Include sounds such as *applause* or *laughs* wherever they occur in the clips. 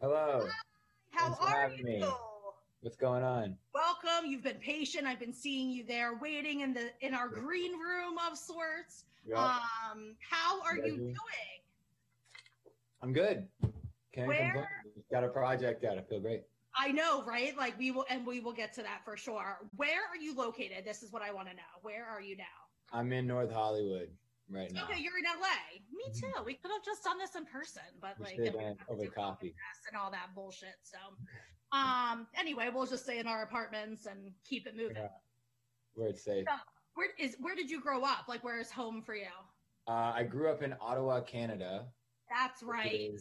Hello. How Thanks are you? me. What's going on? Welcome. You've been patient. I've been seeing you there, waiting in the in our green room of sorts. Yeah. Um, how are you doing? I'm good. Can't Where- complain. Got a project out. I feel great. I know, right? Like we will, and we will get to that for sure. Where are you located? This is what I want to know. Where are you now? I'm in North Hollywood right now. Okay, you're in LA. Me too. We could have just done this in person, but We like should, uh, over coffee. and all that bullshit. So, um, anyway, we'll just stay in our apartments and keep it moving. Yeah. Where it's safe. Yeah. Where is where did you grow up? Like, where is home for you? Uh, I grew up in Ottawa, Canada. That's right.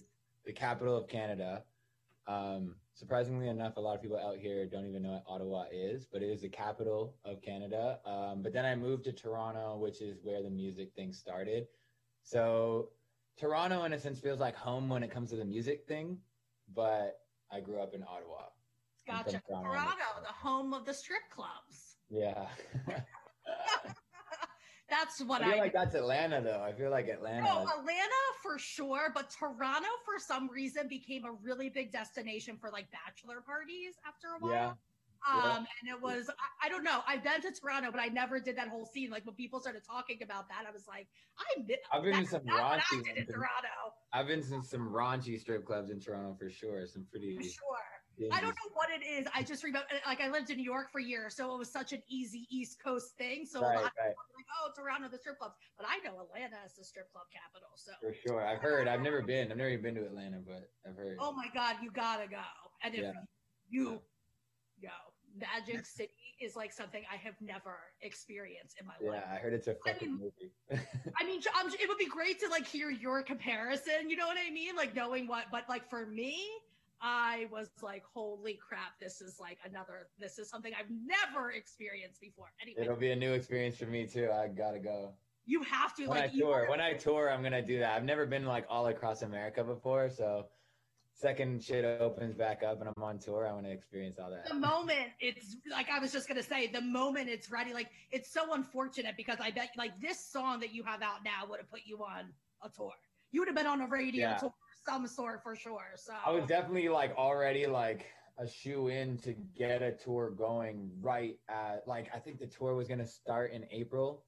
the capital of Canada. Um, surprisingly enough, a lot of people out here don't even know what Ottawa is, but it is the capital of Canada. Um, but then I moved to Toronto, which is where the music thing started. So Toronto, in a sense, feels like home when it comes to the music thing, but I grew up in Ottawa. Gotcha. Toronto. Toronto, the home of the strip clubs. Yeah. *laughs* That's what I I. feel like that's Atlanta, though. I feel like Atlanta. no, Atlanta for sure, but Toronto for some reason became a really big destination for like bachelor parties after a while. Yeah. Um, Yeah. and it was I, I don't know. I've been to Toronto, but I never did that whole scene. Like when people started talking about that, I was like, I mi- I've been in that's some I raunchy in. Toronto I've been to some raunchy strip clubs in Toronto for sure. Some pretty. for sure. I don't know what it is. I just remember, like, I lived in New York for years, so it was such an easy East Coast thing. So a Right, lot of right. people were like, "Oh, Toronto, the strip clubs," but I know Atlanta is the strip club capital. So, For sure. I've heard. I've never been. I've never even been to Atlanta, but I've heard. oh my God, you gotta go. And if Yeah. you go, Magic City is like something I have never experienced in my life. yeah, I heard it's a fucking mean- movie. I *laughs* mean, um, it would be great to like hear your comparison. You know what I mean? Like knowing what, but like for me, I was like, holy crap, this is like another. This is something I've never experienced before. Anyway, It'll be a new experience for me too. I gotta go. you have to When like I tour, when I tour, I'm gonna do that. I've never been like all across America before, so second shit opens back up and I'm on tour, I want to experience all that. the moment it's like I was just gonna say, the moment it's ready, like it's so unfortunate because I bet like this song that you have out now would have put you on a tour. You would have been on a radio Yeah. tour some sort for sure. So I was definitely like already like a shoe in to get a tour going right at like I think the tour was gonna start in April,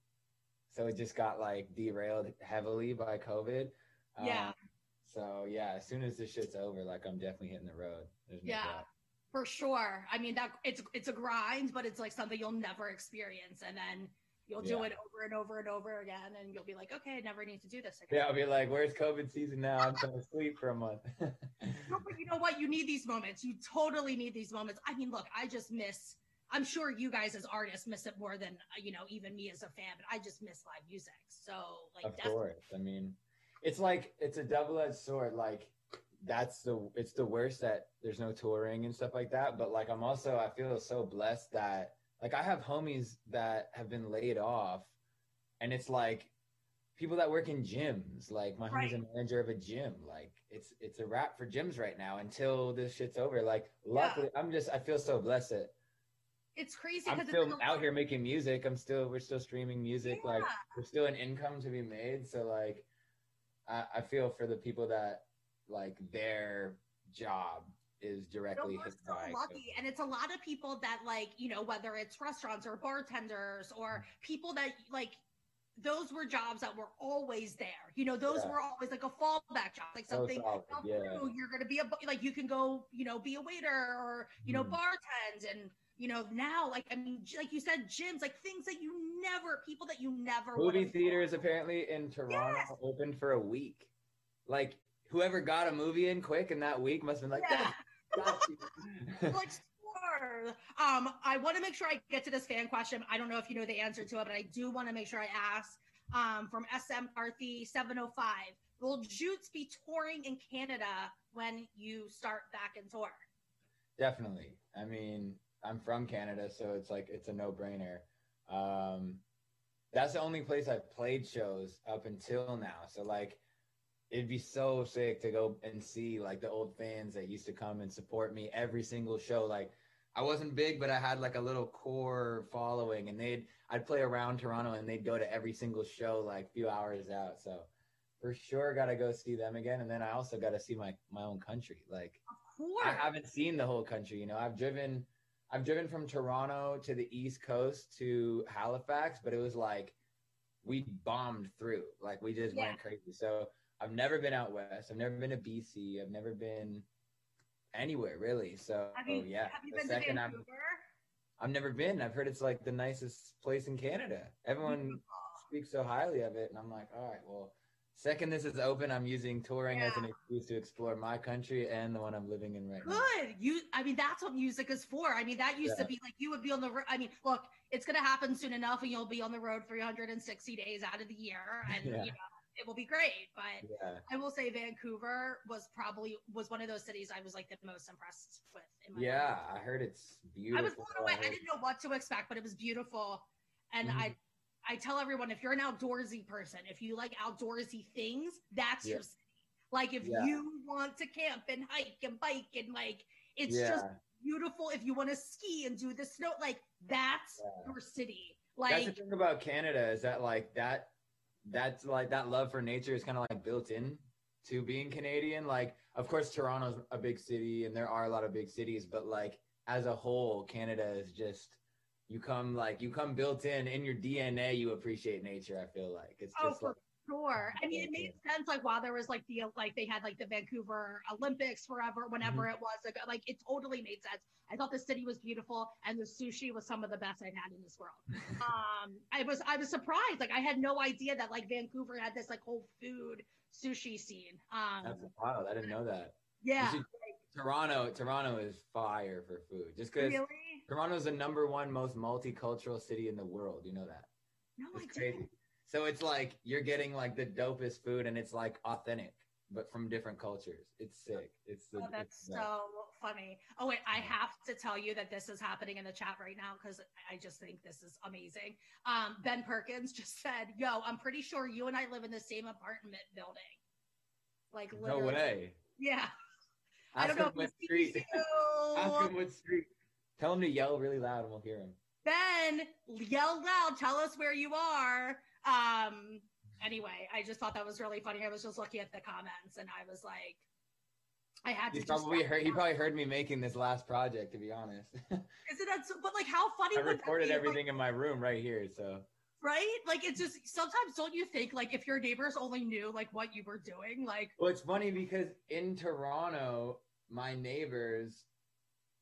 so it just got like derailed heavily by COVID. Yeah. Um, so yeah, as soon as this shit's over, like I'm definitely hitting the road. There's no Yeah. doubt. For sure. I mean that it's it's a grind, but it's like something you'll never experience, and then you'll do it over and over and over again, and you'll be like, okay, I never need to do this again. Yeah, I'll be like, "Where's COVID season now? I'm going to sleep for a month." *laughs* No, but you know what? You need these moments. You totally need these moments. I mean, look, I just miss. I'm sure you guys as artists miss it more than uh, you know even me as a fan. But I just miss live music. So like, of definitely- course. I mean, it's like it's a double-edged sword. Like that's the it's the worst that there's no touring and stuff like that. But like I'm also I feel so blessed that like I have homies that have been laid off, and it's like people that work in gyms. Like my homie's a manager of a gym. Like it's it's a wrap for gyms right now until this shit's over. Like luckily, I'm just I feel so blessed that it's crazy I'm still out here making music. I'm still we're still streaming music. Like Yeah. there's still an income to be made. So like I, I feel for the people that like their job is directly we're hit so by. lucky. And it's a lot of people that like, you know, whether it's restaurants or bartenders or people that like those were jobs that were always there. You know, those Yeah. were always like a fallback job, like something yeah. through, you're gonna be a like you can go, you know, be a waiter or you know, Mhm. bartend and you know, now like I mean, like you said, gyms, like things that you never, people that you never Movie theaters thought. apparently in Toronto Yes. opened for a week. Like whoever got a movie in quick in that week must have been like, Yeah. "Damn, got you." *laughs* sure. Um, I want to make sure I get to this fan question. I don't know if you know the answer to it, but I do want to make sure I ask. Um, from SM Arthi seven oh five. Will Jutes be touring in Canada when you start back in tour? Definitely. I mean, I'm from Canada, so it's like it's a no-brainer. Um, that's the only place I've played shows up until now. So like, it'd be so sick to go and see like the old fans that used to come and support me every single show. Like, I wasn't big, but I had like a little core following, and they'd I'd play around Toronto, and they'd go to every single show like a few hours out. So for sure got to go see them again, and then I also got to see my my own country. Like I haven't seen the whole country. You know, I've driven, I've driven from Toronto to the East Coast to Halifax, but it was like we bombed through. Like we just Yeah. went crazy. So I've never been out west. I've never been to BC. I've never been anywhere really. So have you, yeah, have you the been to second I'm- Vancouver? I've never been. I've heard it's like the nicest place in Canada. Everyone speaks so highly of it, and I'm like, all right, well. Second, this is open. I'm using touring as an excuse to explore my country and the one I'm living in right now. Good. You. I mean, that's what music is for. I mean, that used to be like you would be on the. ro- I mean, look, it's going to happen soon enough, and you'll be on the road 360 days out of the year, and *laughs* Yeah. you know it will be great. But Yeah. I will say Vancouver was probably was one of those cities I was like the most impressed with. In my life. Yeah, I heard it's beautiful. I was blown away. I heard- didn't know what to expect, but it was beautiful. And Mhm. I, I tell everyone if you're an outdoorsy person, if you like outdoorsy things, that's Yeah. your city. Like if Yeah. you want to camp and hike and bike and like it's yeah, just beautiful. If you want to ski and do the snow, like that's Yeah. your city. that's Like the thing about Canada is that like that, that's like that love for nature is kind of like built in to being Canadian. Like, of course, Toronto's a big city, and there are a lot of big cities, but like as a whole, Canada is just you come like you come built in in your DNA. You appreciate nature. I feel like it's Oh, just for like Sure. I mean, it made sense. Like while there was like the like they had like the Vancouver Olympics forever, whenever Mm-hmm. it was, like, like it totally made sense. I thought the city was beautiful, and the sushi was some of the best I'd had in this world. *laughs* um, I was I was surprised. Like I had no idea that like Vancouver had this like whole food sushi scene. Um, that's wild. I didn't know that. yeah. Should- Toronto, Toronto is fire for food. Just because Really? Toronto's the number one most multicultural city in the world. You know that. No, I It's didn't. crazy. So it's like you're getting like the dopest food, and it's like authentic, but from different cultures. It's sick. It's the, Oh, that's it's so funny. Oh wait, I have to tell you that this is happening in the chat right now because I just think this is amazing. Um, ben Perkins just *laughs* said, "Yo, I'm pretty sure you and I live in the same apartment building." Like no literally, way. yeah. I Ask don't know him what street. *laughs* Ask him what street. Tell him to yell really loud, and we'll hear him. Ben, yell loud. Tell us where you are. Um. Anyway, I just thought that was really funny. I was just looking at the comments and I was like, I had to He's probably heard. He probably heard me making this last project. To be honest, *laughs* Isn't that so? But like, how funny I that recorded be? Like, everything in my room right here. So right? Like, it's just sometimes don't you think like if your neighbors only knew like what you were doing, like, Well, it's funny because in Toronto, my neighbors,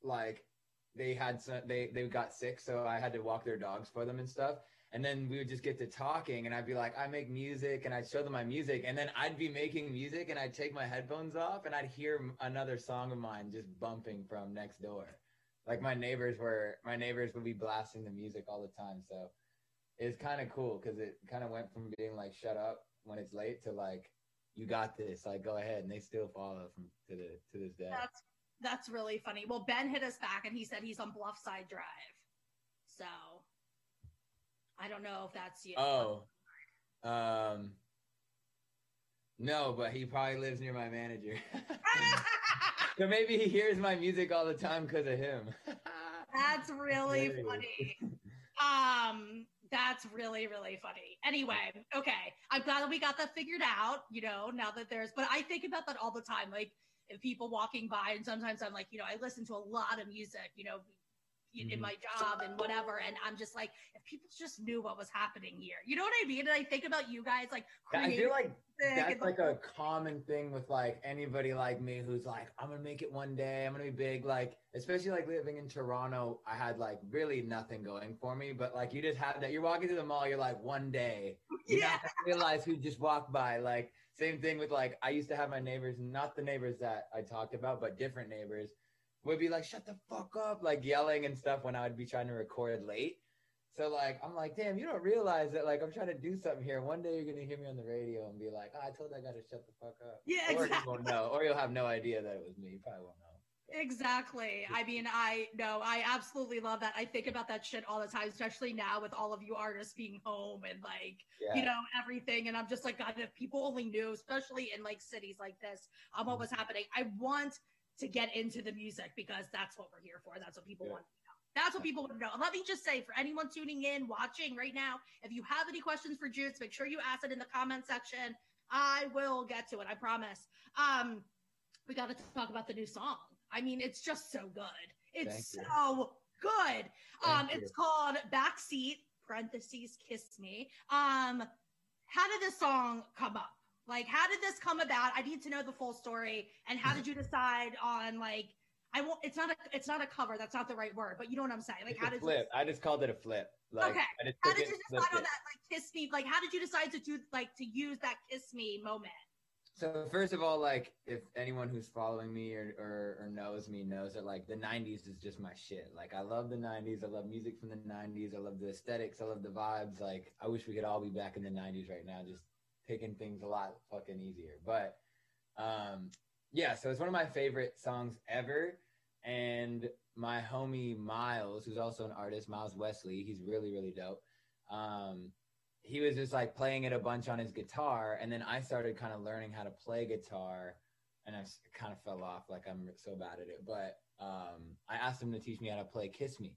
like, they had some, they they got sick, so I had to walk their dogs for them and stuff. And then we would just get to talking, and I'd be like, I make music, and I'd show them my music, and then I'd be making music, and I'd take my headphones off, and I'd hear another song of mine just bumping from next door. Like my neighbors were, my neighbors would be blasting the music all the time, so it's kind of cool because it kind of went from being like shut up when it's late to like you got this like go ahead and they still follow from to the to this day that's that's really funny. Well, Ben hit us back and he said he's on Bluffside Drive, so I don't know if that's you. oh um no but he probably lives near my manager *laughs* so maybe he hears my music all the time because of him that's really funny. Um, that's really really funny. Anyway, okay, I'm glad that we got that figured out. You know, now that there's, but I think about that all the time. Like if people walking by, and sometimes I'm like, you know, I listen to a lot of music. You know. In in my job and whatever, and I'm just like, if people just knew what was happening here, you know what I mean? And I think about you guys, like, i feel like that's like a common thing with like anybody like me who's like i'm gonna make it one day i'm gonna be big like especially like living in toronto i had like really nothing going for me but like you just have that you're walking to the mall you're like one day. *laughs* You yeah, realize who just walked by like same thing with like i used to have my neighbors not the neighbors that i talked about but different neighbors would be like shut the fuck up like yelling and stuff when i would be trying to record late so like I'm like, damn, you don't realize that like I'm trying to do something here. One day you're gonna hear me on the radio and be like, oh, I told that guy to shut the fuck up. Yeah, or exactly. you won't know, or you'll have no idea that it was me. You probably won't know. Exactly. I mean, I know I absolutely love that. I think about that shit all the time, especially now with all of you artists being home and like, Yeah. you know, everything. And I'm just like, God, if people only knew, especially in like cities like this, um, what was happening. I want to get into the music because that's what we're here for. That's what people Yeah. want to know. That's what people want to know. And let me just say, for anyone tuning in, watching right now, if you have any questions for Jutes, make sure you ask it in the comment section. I will get to it. I promise. Um, we got to talk about the new song. I mean, it's just so good. It's so good. Um, it's called Backseat parentheses Kiss Me. Um, how did this song come up? Like, how did this come about? I need to know the full story. And how did you decide on like? I won't. It's not a. It's not a cover. That's not the right word. But you know what I'm saying. Like, It's how a did flip? I just called it a flip. Like, Okay. I just How did you decide on it. that? Like, kiss me. Like, how did you decide to do like to use that kiss me moment? So first of all, like if anyone who's following me or, or, or knows me knows that like the '90s is just my shit. Like I love the '90s. I love music from the '90s. I love the aesthetics. I love the vibes. Like I wish we could all be back in the '90s right now, just taking things a lot fucking easier. But um, yeah, so it's one of my favorite songs ever. And my homie Miles, who's also an artist, Miles Wesley, he's really really dope. Um, he was just like playing it a bunch on his guitar and then i started kind of learning how to play guitar and i kind of fell off like i'm so bad at it but um, i asked him to teach me how to play kiss me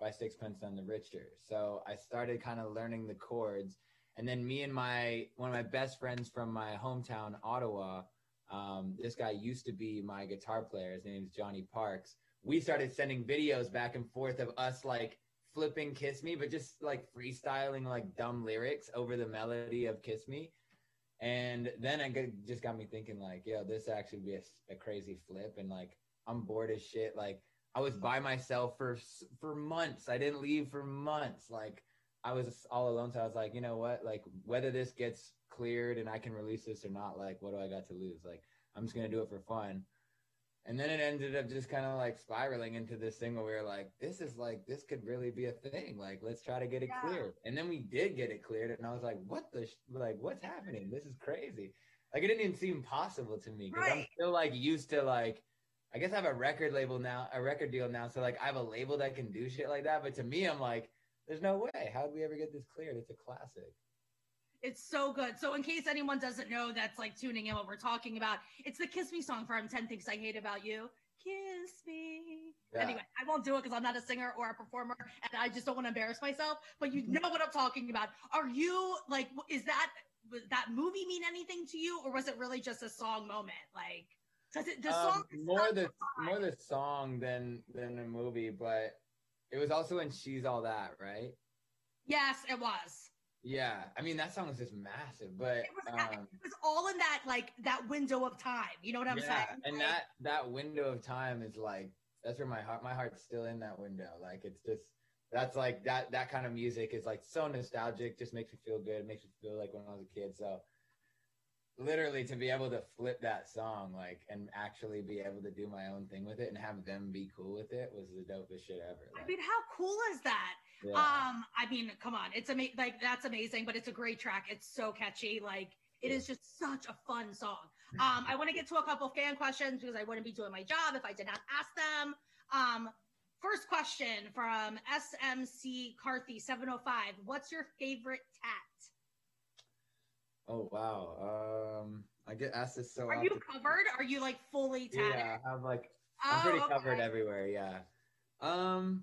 by Sixpence None the Richer so i started kind of learning the chords and then me and my one of my best friends from my hometown ottawa um, this guy used to be my guitar player his name is johnny parks we started sending videos back and forth of us like flipping Kiss Me, but just like freestyling like dumb lyrics over the melody of Kiss Me. And then I just got me thinking like, yo, this actually be a, a crazy flip. And like, I'm bored as shit. Like I was by myself for, for months. I didn't leave for months. Like I was all alone. So I was like, you know what? Like whether this gets cleared and I can release this or not, like what do I got to lose? Like I'm just going to do it for fun. And then it ended up just kind of like spiraling into this thing where we were like, this is like, this could really be a thing. Like, let's try to get it Yeah. cleared. And then we did get it cleared. And I was like, what the, sh- like, what's happening? This is crazy. Like, it didn't even seem possible to me because I'm still like used to like, I guess I have a record label now, a record deal now. So like, I have a label that can do shit like that. But to me, I'm like, there's no way. How did we ever get this cleared? It's a classic. It's so good. So, in case anyone doesn't know, that's like tuning in what we're talking about. It's the "Kiss Me" song from Ten Things I Hate About You. Kiss me. Yeah. Anyway, I won't do it because I'm not a singer or a performer, and I just don't want to embarrass myself. But you know what I'm talking about. Are you like? Is that that movie mean anything to you, or was it really just a song moment? Like, does it the Um, song more the more the song than than the movie, but it was also in She's All That, right? Yes, it was. Yeah, I mean that song was just massive, but It was, um, it was all in that like that window of time. You know what I'm yeah, saying? and Like, that that window of time is like that's where my heart my heart's still in that window. Like it's just that's like that that kind of music is like so nostalgic, just makes me feel good. It makes me feel like when I was a kid. So literally to be able to flip that song like and actually be able to do my own thing with it and have them be cool with it was the dopest shit ever. I mean, how cool is that? yeah. Um, I mean, come on, it's amazing. Like that's amazing, but it's a great track. It's so catchy. Like it is just such a fun song. *laughs* Um, I want to get to a couple fan questions because I wouldn't be doing my job if I did not ask them. Um, first question from SMC Carthy seven hundred five. What's your favorite tat? Oh wow. Um, I get asked this so Are often. you covered? Are you like fully tatted? Yeah, I have like I'm pretty Oh, okay. covered everywhere. Yeah. Um,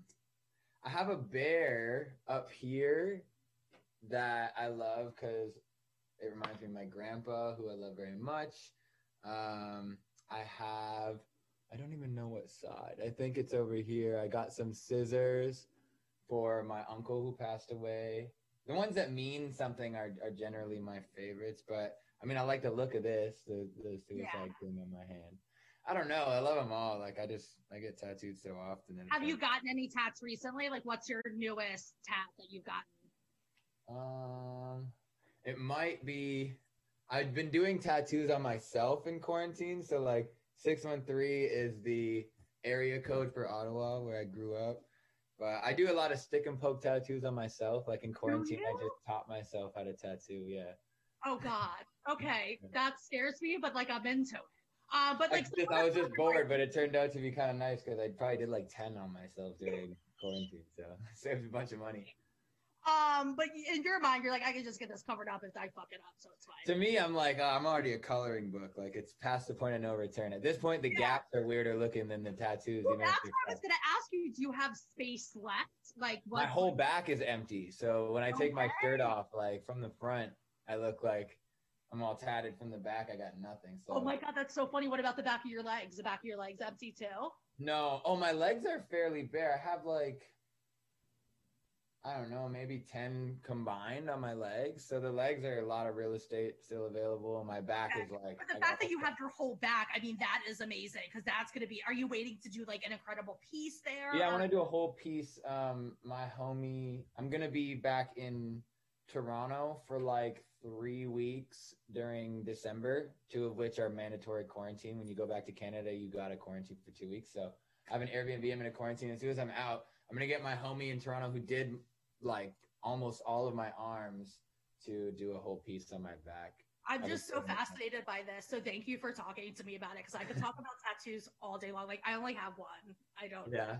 I have a bear up here that I love because it reminds me of my grandpa, who I love very much. Um, I have. I don't even know what side. I think it's over here. I got some scissors for my uncle who passed away. The ones that mean something are, are generally my favorites, but I mean, I like the look of this, the, the suicide Yeah. on my hand. I don't know. I love them all. Like, I just, I get tattooed so often. and Have you gotten any tats recently? Like, what's your newest tat that you've gotten? Um, it might be, I've been doing tattoos on myself in quarantine. So, like, 613 is the area code for Ottawa where I grew up. But I do a lot of stick and poke tattoos on myself. Like in quarantine, I just taught myself how to tattoo. Yeah. Oh God. Okay, *laughs* that scares me, but like I'm into it. Uh, but I, like just, I was just bored, but it turned out to be kind of nice because I probably did like 10 on myself during quarantine. So *laughs* saved a bunch of money. Um, but in your mind, you're like, I can just get this covered up if I fuck it up, so it's fine. To me, I'm like, oh, I'm already a coloring book. Like it's past the point of no return. At this point, the Yeah. gaps are weirder looking than the tattoos. Well, that's what I was gonna ask you. Do you have space left? Like what? My whole back is empty. So when I take my shirt off, like from the front, I look like I'm all tatted from the back. I got nothing. So Oh my god, that's so funny. What about the back of your legs? The back of your legs empty too? no. Oh, my legs are fairly bare. I have like I don't know, maybe ten combined on my legs. So the legs are a lot of real estate still available. And my back is like. But the I fact that you have your whole back, I mean, that is amazing because that's going to be. Are you waiting to do like an incredible piece there? Yeah, I want to do a whole piece. Um, my homie, I'm gonna be back in Toronto for like three weeks during December, two of which are mandatory quarantine. When you go back to Canada, you got to quarantine for two weeks. So I have an Airbnb. I'm in a quarantine. As soon as I'm out, I'm gonna get my homie in Toronto who did like almost all of my arms to do a whole piece on my back. I'm just so fascinated by this. So thank you for talking to me about it because I could talk about *laughs* tattoos all day long. Like I only have one. I don't. Yeah.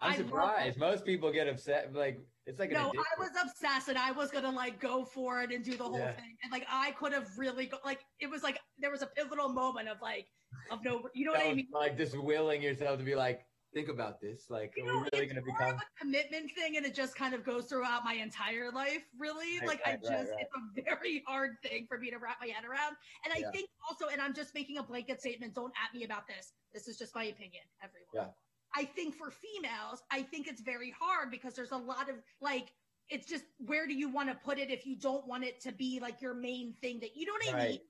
I'm I surprised. Most people get upset. Like it's like No. I was obsessed and I was gonna like go for it and do the whole Yeah. thing. And like I could have really go, like it was like there was a pivotal moment of like of no you know what I mean? like just willing yourself to be like, think about this. Like, You are know, we really going to become? a commitment thing and it just kind of goes throughout my entire life, really. Right, like I just right, right. it's a very *laughs* hard thing for me to wrap my head around. And I Yeah. think also, and I'm just making a blanket statement, don't at me about this. This is just my opinion, everyone. Yeah. I think for females, I think it's very hard because there's a lot of like it's just where do you want to put it if you don't want it to be like your main thing that you know what I Right. mean?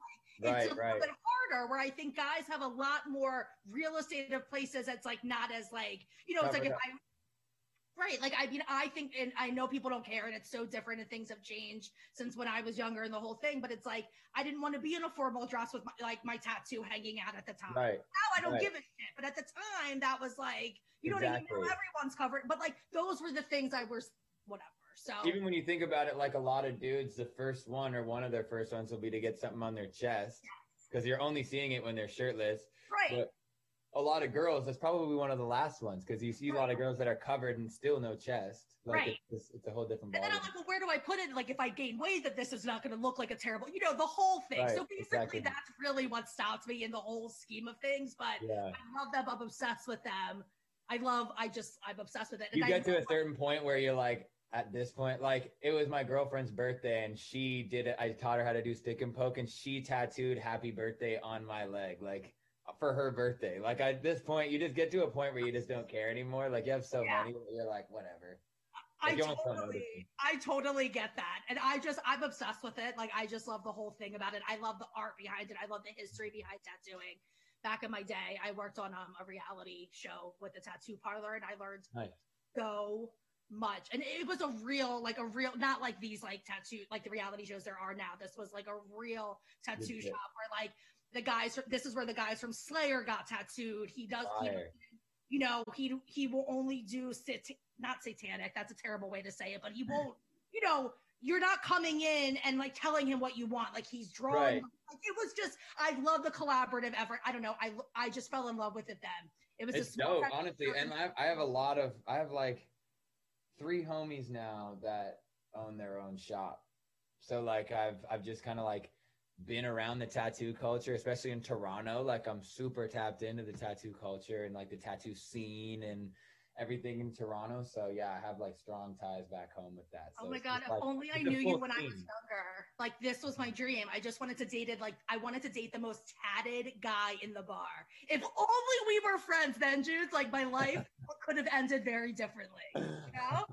Right, it's a right. little bit harder where I think guys have a lot more real estate of places that's like not as like you know it's like Covered if I right like I mean I think and I know people don't care and it's so different and things have changed since when I was younger and the whole thing but it's like I didn't want to be in a formal dress with my, like my tattoo hanging out at the time Right. now I don't right. give a shit but at the time that was like you know what I mean Exactly. now everyone's covered but like those were the things I was whatever so Even when you think about it, like a lot of dudes, the first one or one of their first ones will be to get something on their chest because you're only seeing it when they're shirtless. right But a lot of girls, that's probably one of the last ones because you see a lot of girls that are covered and still no chest. Like Right. it's, it's, a whole different And then I'm like, well, where do I put it? Like, if I gain weight, that this is not going to look like a terrible, you know, the whole thing. Right, so basically, exactly. that's really what stops me in the whole scheme of things. But Yeah. I love them. I'm obsessed with them. I love. I just. I'm obsessed with it. You I get to a certain point where you're like, at this point, like it was my girlfriend's birthday and she did it. I taught her how to do stick and poke and she tattooed happy birthday on my leg, like for her birthday. Like at this point, you just get to a point where you just don't care anymore. Like you have so Yeah. many, you're like, whatever. I Like, you almost don't notice totally, I totally get that, and I just, I'm obsessed with it. Like, I just love the whole thing about it. I love the art behind it. I love the history behind tattooing. Back in my day, I worked on um, a reality show with the tattoo parlor, and I learned Nice. so much and it was a real like a real not like these like tattoo like the reality shows there are now this was like a real tattoo Legit. shop where like the guys this is where the guys from slayer got tattooed he does Fire. you know he he will only do sit not satanic that's a terrible way to say it but he won't *laughs* you know you're not coming in and like telling him what you want like he's drawing Right. like, it was just i love the collaborative effort i don't know i i just fell in love with it then it was It's dope, honestly. And I I have a lot of, I have like three homies now that own their own shop. So like I've, I've just kind of like been around the tattoo culture, especially in Toronto. Like I'm super tapped into the tattoo culture and like the tattoo scene and everything in Toronto. So yeah, I have like strong ties back home with that. Oh so Oh my god! If like, only I knew you when I was younger. Like this was my mm-hmm. dream. I just wanted to date it. Like I wanted to date the most tatted guy in the bar. If only we were friends then, Jude. Like my life *laughs* could have ended very differently. You know?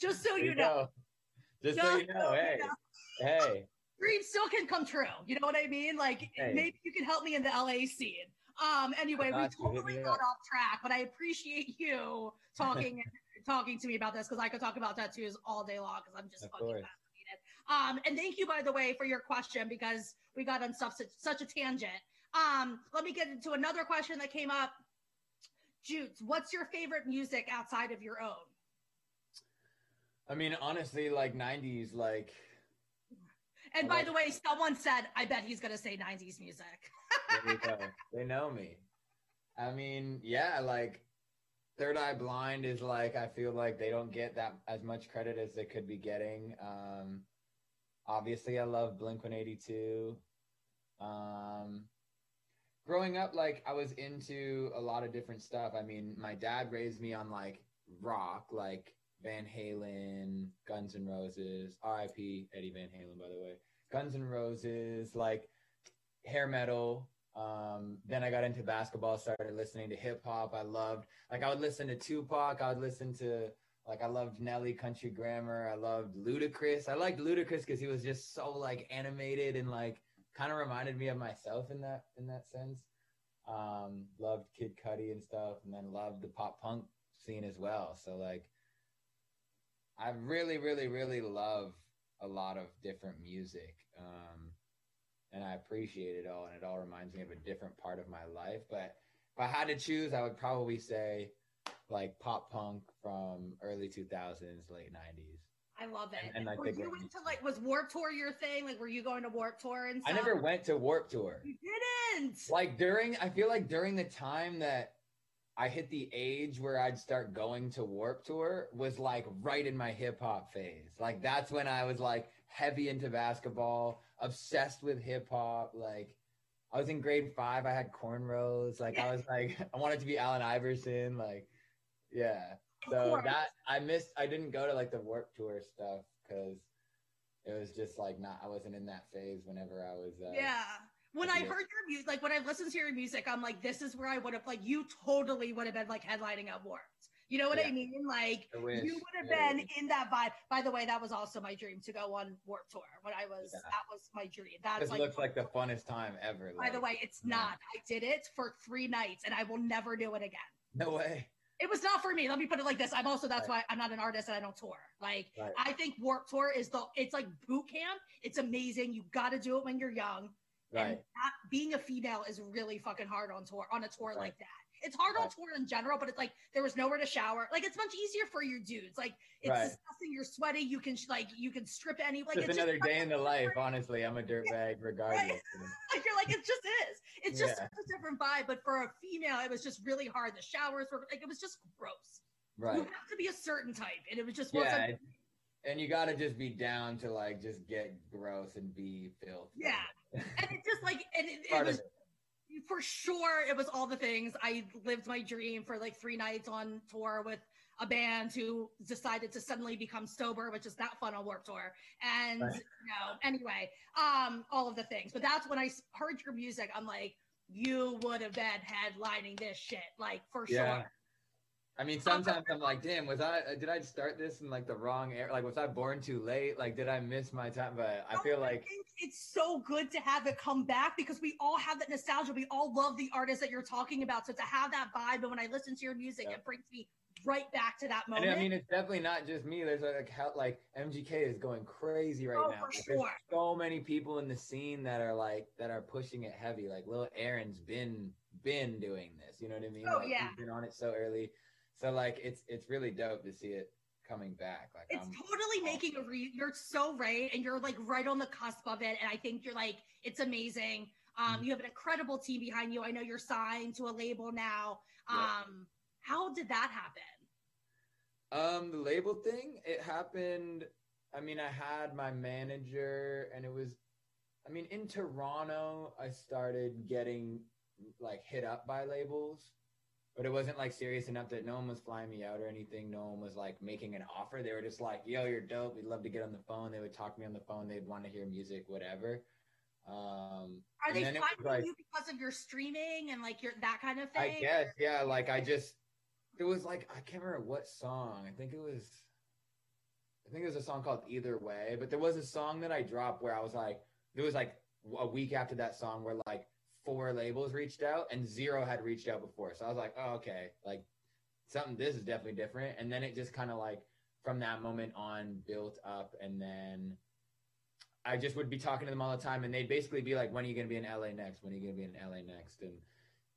Just so There you know, go. Just so Just you know, so you hey, know. hey. dreams still can come true. You know what I mean? Like Hey. maybe you can help me in the LA scene. Um. Anyway, we got totally got off track, but I appreciate you talking *laughs* talking to me about this because I could talk about tattoos all day long because I'm just Of fucking course. fascinated. Um, and thank you, by the way, for your question because we got on such such a tangent. Um, let me get into another question that came up. Jutes, what's your favorite music outside of your own? I mean, honestly, like '90s, like And by the way, someone said, I bet he's gonna say '90s music. There you go. *laughs* they know me. I mean, yeah, like Third Eye Blind is like I feel like they don't get that as much credit as they could be getting. Um, obviously, I love Blink One Eighty Two. Um, growing up, like I was into a lot of different stuff. I mean, my dad raised me on like rock, like Van Halen, Guns N' Roses, R.I.P. Eddie Van Halen, by the way. Guns N' Roses, like hair metal. Um, then I got into basketball, started listening to hip hop. I loved, like, I would listen to Tupac. I would listen to, like, I loved Nelly, Country Grammar. I loved Ludacris. I liked Ludacris because he was just so like animated and like kind of reminded me of myself in that in that sense. Um, loved Kid Cudi and stuff, and then loved the pop punk scene as well. So like, I really, really, really love a lot of different music. Um, and I appreciate it all, and it all reminds me of a different part of my life. But if I had to choose, I would probably say like pop punk from early 2000s, late 90s. I love it. And- and I were you it- into like was Warped Tour your thing? Like, were you going to Warped Tour and stuff? I never went to Warped Tour. You didn't. Like during, I feel like during the time that I hit the age where I'd start going to Warped Tour was like right in my hip hop phase. Like that's when I was like heavy into basketball, obsessed with hip hop. Like I was in grade five, I had cornrows. Like I was *laughs* like, *laughs* I wanted to be Allen Iverson. Like, yeah. So that I missed. I didn't go to like the Warped Tour stuff because it was just like not. I wasn't in that phase whenever I was. Uh, yeah. When I Yeah. heard your music, like when I listened to your music, I'm like, this is where I would have, like, you totally would have been like headlining at Warped. You know what I mean? Like, I you would have Yeah, been in that vibe. By the way, that was also my dream to go on Warped Tour when I was. Yeah. That was my dream. That's This like. looks like the *laughs* funnest time ever. by the way, it's yeah. not. I did it for three nights, and I will never do it again. No way. It was not for me. Let me put it like this. I'm also that's why I'm not an artist and I don't tour. Like Right. I think Warped Tour is the it's like boot camp. It's amazing. You got to do it when you're young. And Right. that, being a female is really fucking hard on tour on a tour Right. like that. It's hard on tour in general, but it's like there was nowhere to shower. Like it's much easier for your dudes. Like it's Right. disgusting. You're sweaty. You can sh- like you can strip any like just it's another just, day in the life. Honestly, I'm a dirtbag regardless. *laughs* like you're like it just is. It's just Yeah. a different vibe. But for a female, it was just really hard. The showers were like it was just gross. Right. You have to be a certain type, and it was just Yeah. And you got to just be down to like just get gross and be filthy. Yeah. And it just like and it, it was it. for sure it was all the things. I lived my dream for like three nights on tour with a band who decided to suddenly become sober, which is not fun on Warped Tour. And Right. you know, anyway, um, all of the things. But that's when I heard your music. I'm like, you would have been headlining this shit, like for Yeah. sure. I mean, sometimes I'm like, damn, was I? uh, Did I start this in like the wrong era? Like, was I born too late? Like, did I miss my time? But I feel like it's so good to have it come back because we all have that nostalgia. We all love the artists that you're talking about. So to have that vibe, and when I listen to your music, Yeah. it brings me right back to that moment. And. I mean, it's definitely not just me. There's like how like MGK is going crazy right Oh, now. for sure. There's so many people in the scene that are like that are pushing it heavy. Like Lil Aaron's been been doing this. You know what I mean? Oh, Like, yeah. He's been on it so early. So like it's it's really dope to see it coming back. Like it's I'm, totally making a re you're so right and you're like right on the cusp of it and i think you're like it's amazing um Mhm. you have an incredible team behind you i know you're signed to a label now Yeah. um how did that happen Um, the label thing, it happened. I mean, I had my manager, and it was, I mean, in Toronto, I started getting like hit up by labels, but it wasn't like serious enough that no one was flying me out or anything. No one was like making an offer. They were just like, "Yo, you're dope. We'd love to get on the phone." They would talk to me on the phone. They'd want to hear music, whatever. Um, are they it finding like- you because of your streaming and like your that kind of thing I guess, yeah. Like I just, it was like I can't remember what song. I think it was, I think it was a song called "Either Way." But there was a song that I dropped where I was like, there was like a week after that song where like four labels reached out and zero had reached out before. So I was like, oh okay, like something. This is definitely different. And then it just kind of like from that moment on built up, and then. I just would be talking to them all the time, and they'd basically be like, "When are you going to be in LA next? When are you going to be in LA next?" And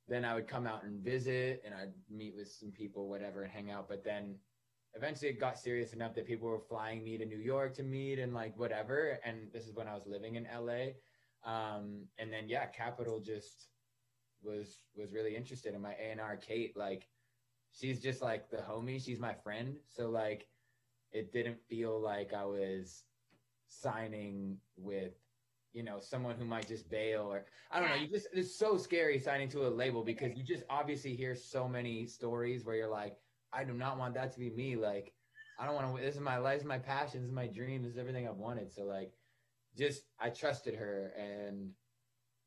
then I would come out and visit and I'd meet with some people, whatever, and hang out. But then eventually it got serious enough that people were flying me to New York to meet and like whatever. And this is when I was living in LA. Um, and then yeah, Capitol just was was really interested in my A and R Kate. Like she's just like the homie. She's my friend. So like it didn't feel like I was signing with you know someone who might just bail or I don't know. You just it's so scary signing to a label because you just obviously hear so many stories where you're like, I do not want that to be me. Like, I don't want to. This is my life, this is my passion, this is my dream, this is everything I've wanted. So like, just I trusted her and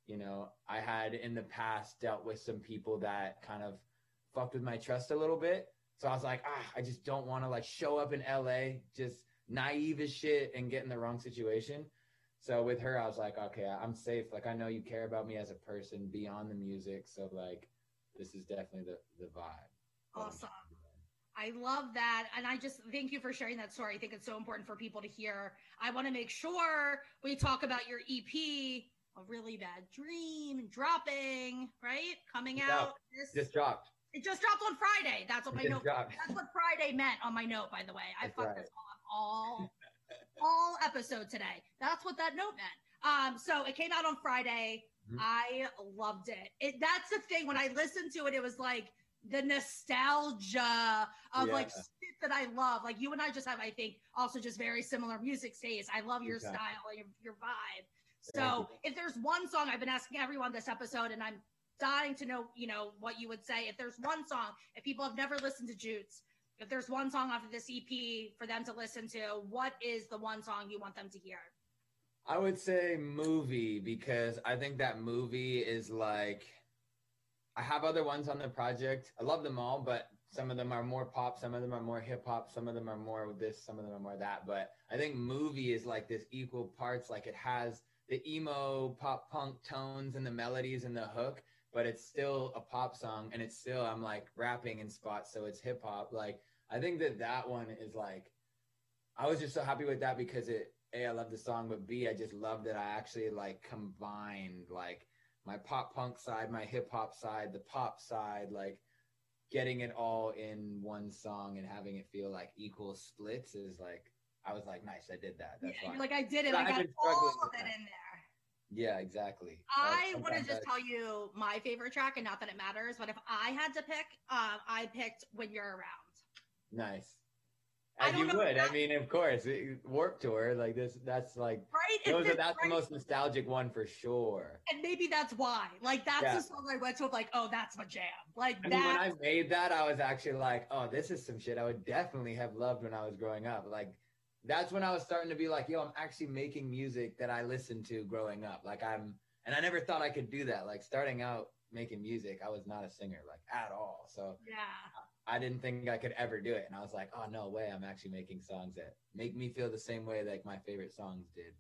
you know, I had in the past dealt with some people that kind of fucked with my trust a little bit. So I was like, ah, I just don't want to like show up in LA just naive as shit and get in the wrong situation. So with her, I was like, okay, I'm safe. Like I know you care about me as a person beyond the music. So like, this is definitely the the vibe. Awesome. I love that. And I just thank you for sharing that story. I think it's so important for people to hear. I want to make sure we talk about your EP, A Really Bad Dream, dropping, right? Coming It's out. out. This, Just dropped. it just dropped on Friday. That's what my note dropped. That's what Friday meant on my note, by the way. I That's fucked right. this all up all all episode today. That's what that note meant. Um, so it came out on Friday. Mhm. I loved it. It that's the thing. When I listened to it, it was like the nostalgia of like Yeah. shit that I love. Like you and I just have, I think, also just very similar music taste. I love your Exactly. style your, your vibe. So if there's one song I've been asking everyone this episode, and I'm dying to know, you know, what you would say. If there's one song, if people have never listened to Jutes, if there's one song off of this EP for them to listen to, what is the one song you want them to hear? I would say movie because I think that movie is like I have other ones on the project. I love them all, but some of them are more pop, some of them are more hip hop, some of them are more this, some of them are more that. But I think movie is like this equal parts. Like it has the emo pop punk tones and the melodies and the hook, but it's still a pop song and it's still I'm like rapping in spots, so it's hip hop. Like I think that that one is like I was just so happy with that because it a I love the song, but B I just love that I actually like combined like my pop punk side, my hip hop side, the pop side, like getting it all in one song and having it feel like equal splits is like I was like, nice, I did that. That's yeah, fine. like I did it. I got all of it that. in there. yeah, exactly. I want to just I- tell you my favorite track, and not that it matters, but if I had to pick, um, I picked "When You're Around." nice. As you would. I mean, of course, it- Warped Tour, like this. That's like Right? It those are, that's the most nostalgic one for sure. and maybe that's why. Like that's Yeah. the song I went to. Like, oh, that's my jam. Like I mean, when I made that, I was actually like, oh, this is some shit I would definitely have loved when I was growing up. Like, that's when I was starting to be like, yo, I'm actually making music that I listened to growing up. Like, I'm, and I never thought I could do that. Like, starting out making music, I was not a singer, like, at all. So yeah. I didn't think I could ever do it. And I was like, oh, no way. I'm actually making songs that make me feel the same way like my favorite songs did.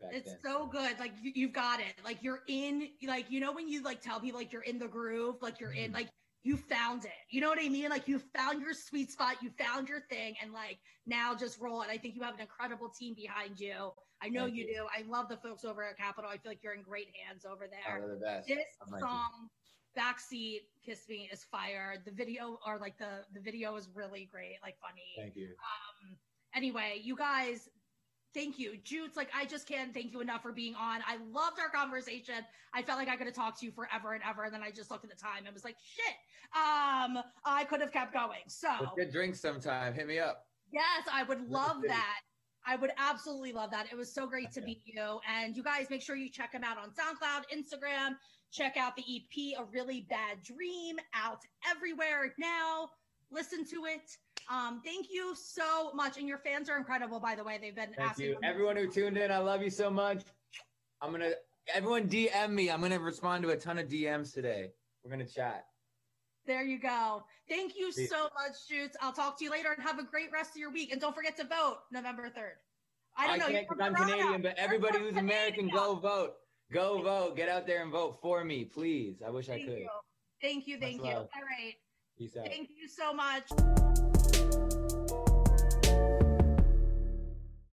Back It's then. so good. Like you, you've got it. Like you're in. Like you know when you like tell people like you're in the groove. Like you're in. Mhm. Like you found it. You know what I mean? Like you found your sweet spot. You found your thing, and like now just roll it. I think you have an incredible team behind you. I know you, you. do. I love the folks over at Capitol. I feel like you're in great hands over Oh, there. they're the best. this I'm song backseat kiss me is fire the video or like the the video is really great like funny Thank you. um anyway you guys thank you jutes like i just can't thank you enough for being on i loved our conversation i felt like i could have talked to you forever and ever and then i just looked at the time and was like shit um i could have kept going so Let's get drinks sometime. Hit me up. Yes, I would love that. I would absolutely love that. It was so great to meet you. And you guys make sure you check him out on SoundCloud, Instagram. Check out the EP, A Really Bad Dream, out everywhere now. Listen to it. Um, thank you so much. And your fans are incredible, by the way. They've been Thank asking you. Everyone who tuned in, I love you so much. I'm gonna everyone DM me. I'm gonna respond to a ton of DMs today. We're gonna chat. There you go. Thank you so much, Jutes. I'll talk to you later and have a great rest of your week. And don't forget to vote November 3rd. I don't know. can't I'm Canadian, but everybody who's American, go vote. Go vote. Get out there and vote for me, please. I wish I could. you. Thank you. Much Thank you. love. All right. Peace out. Thank you so much.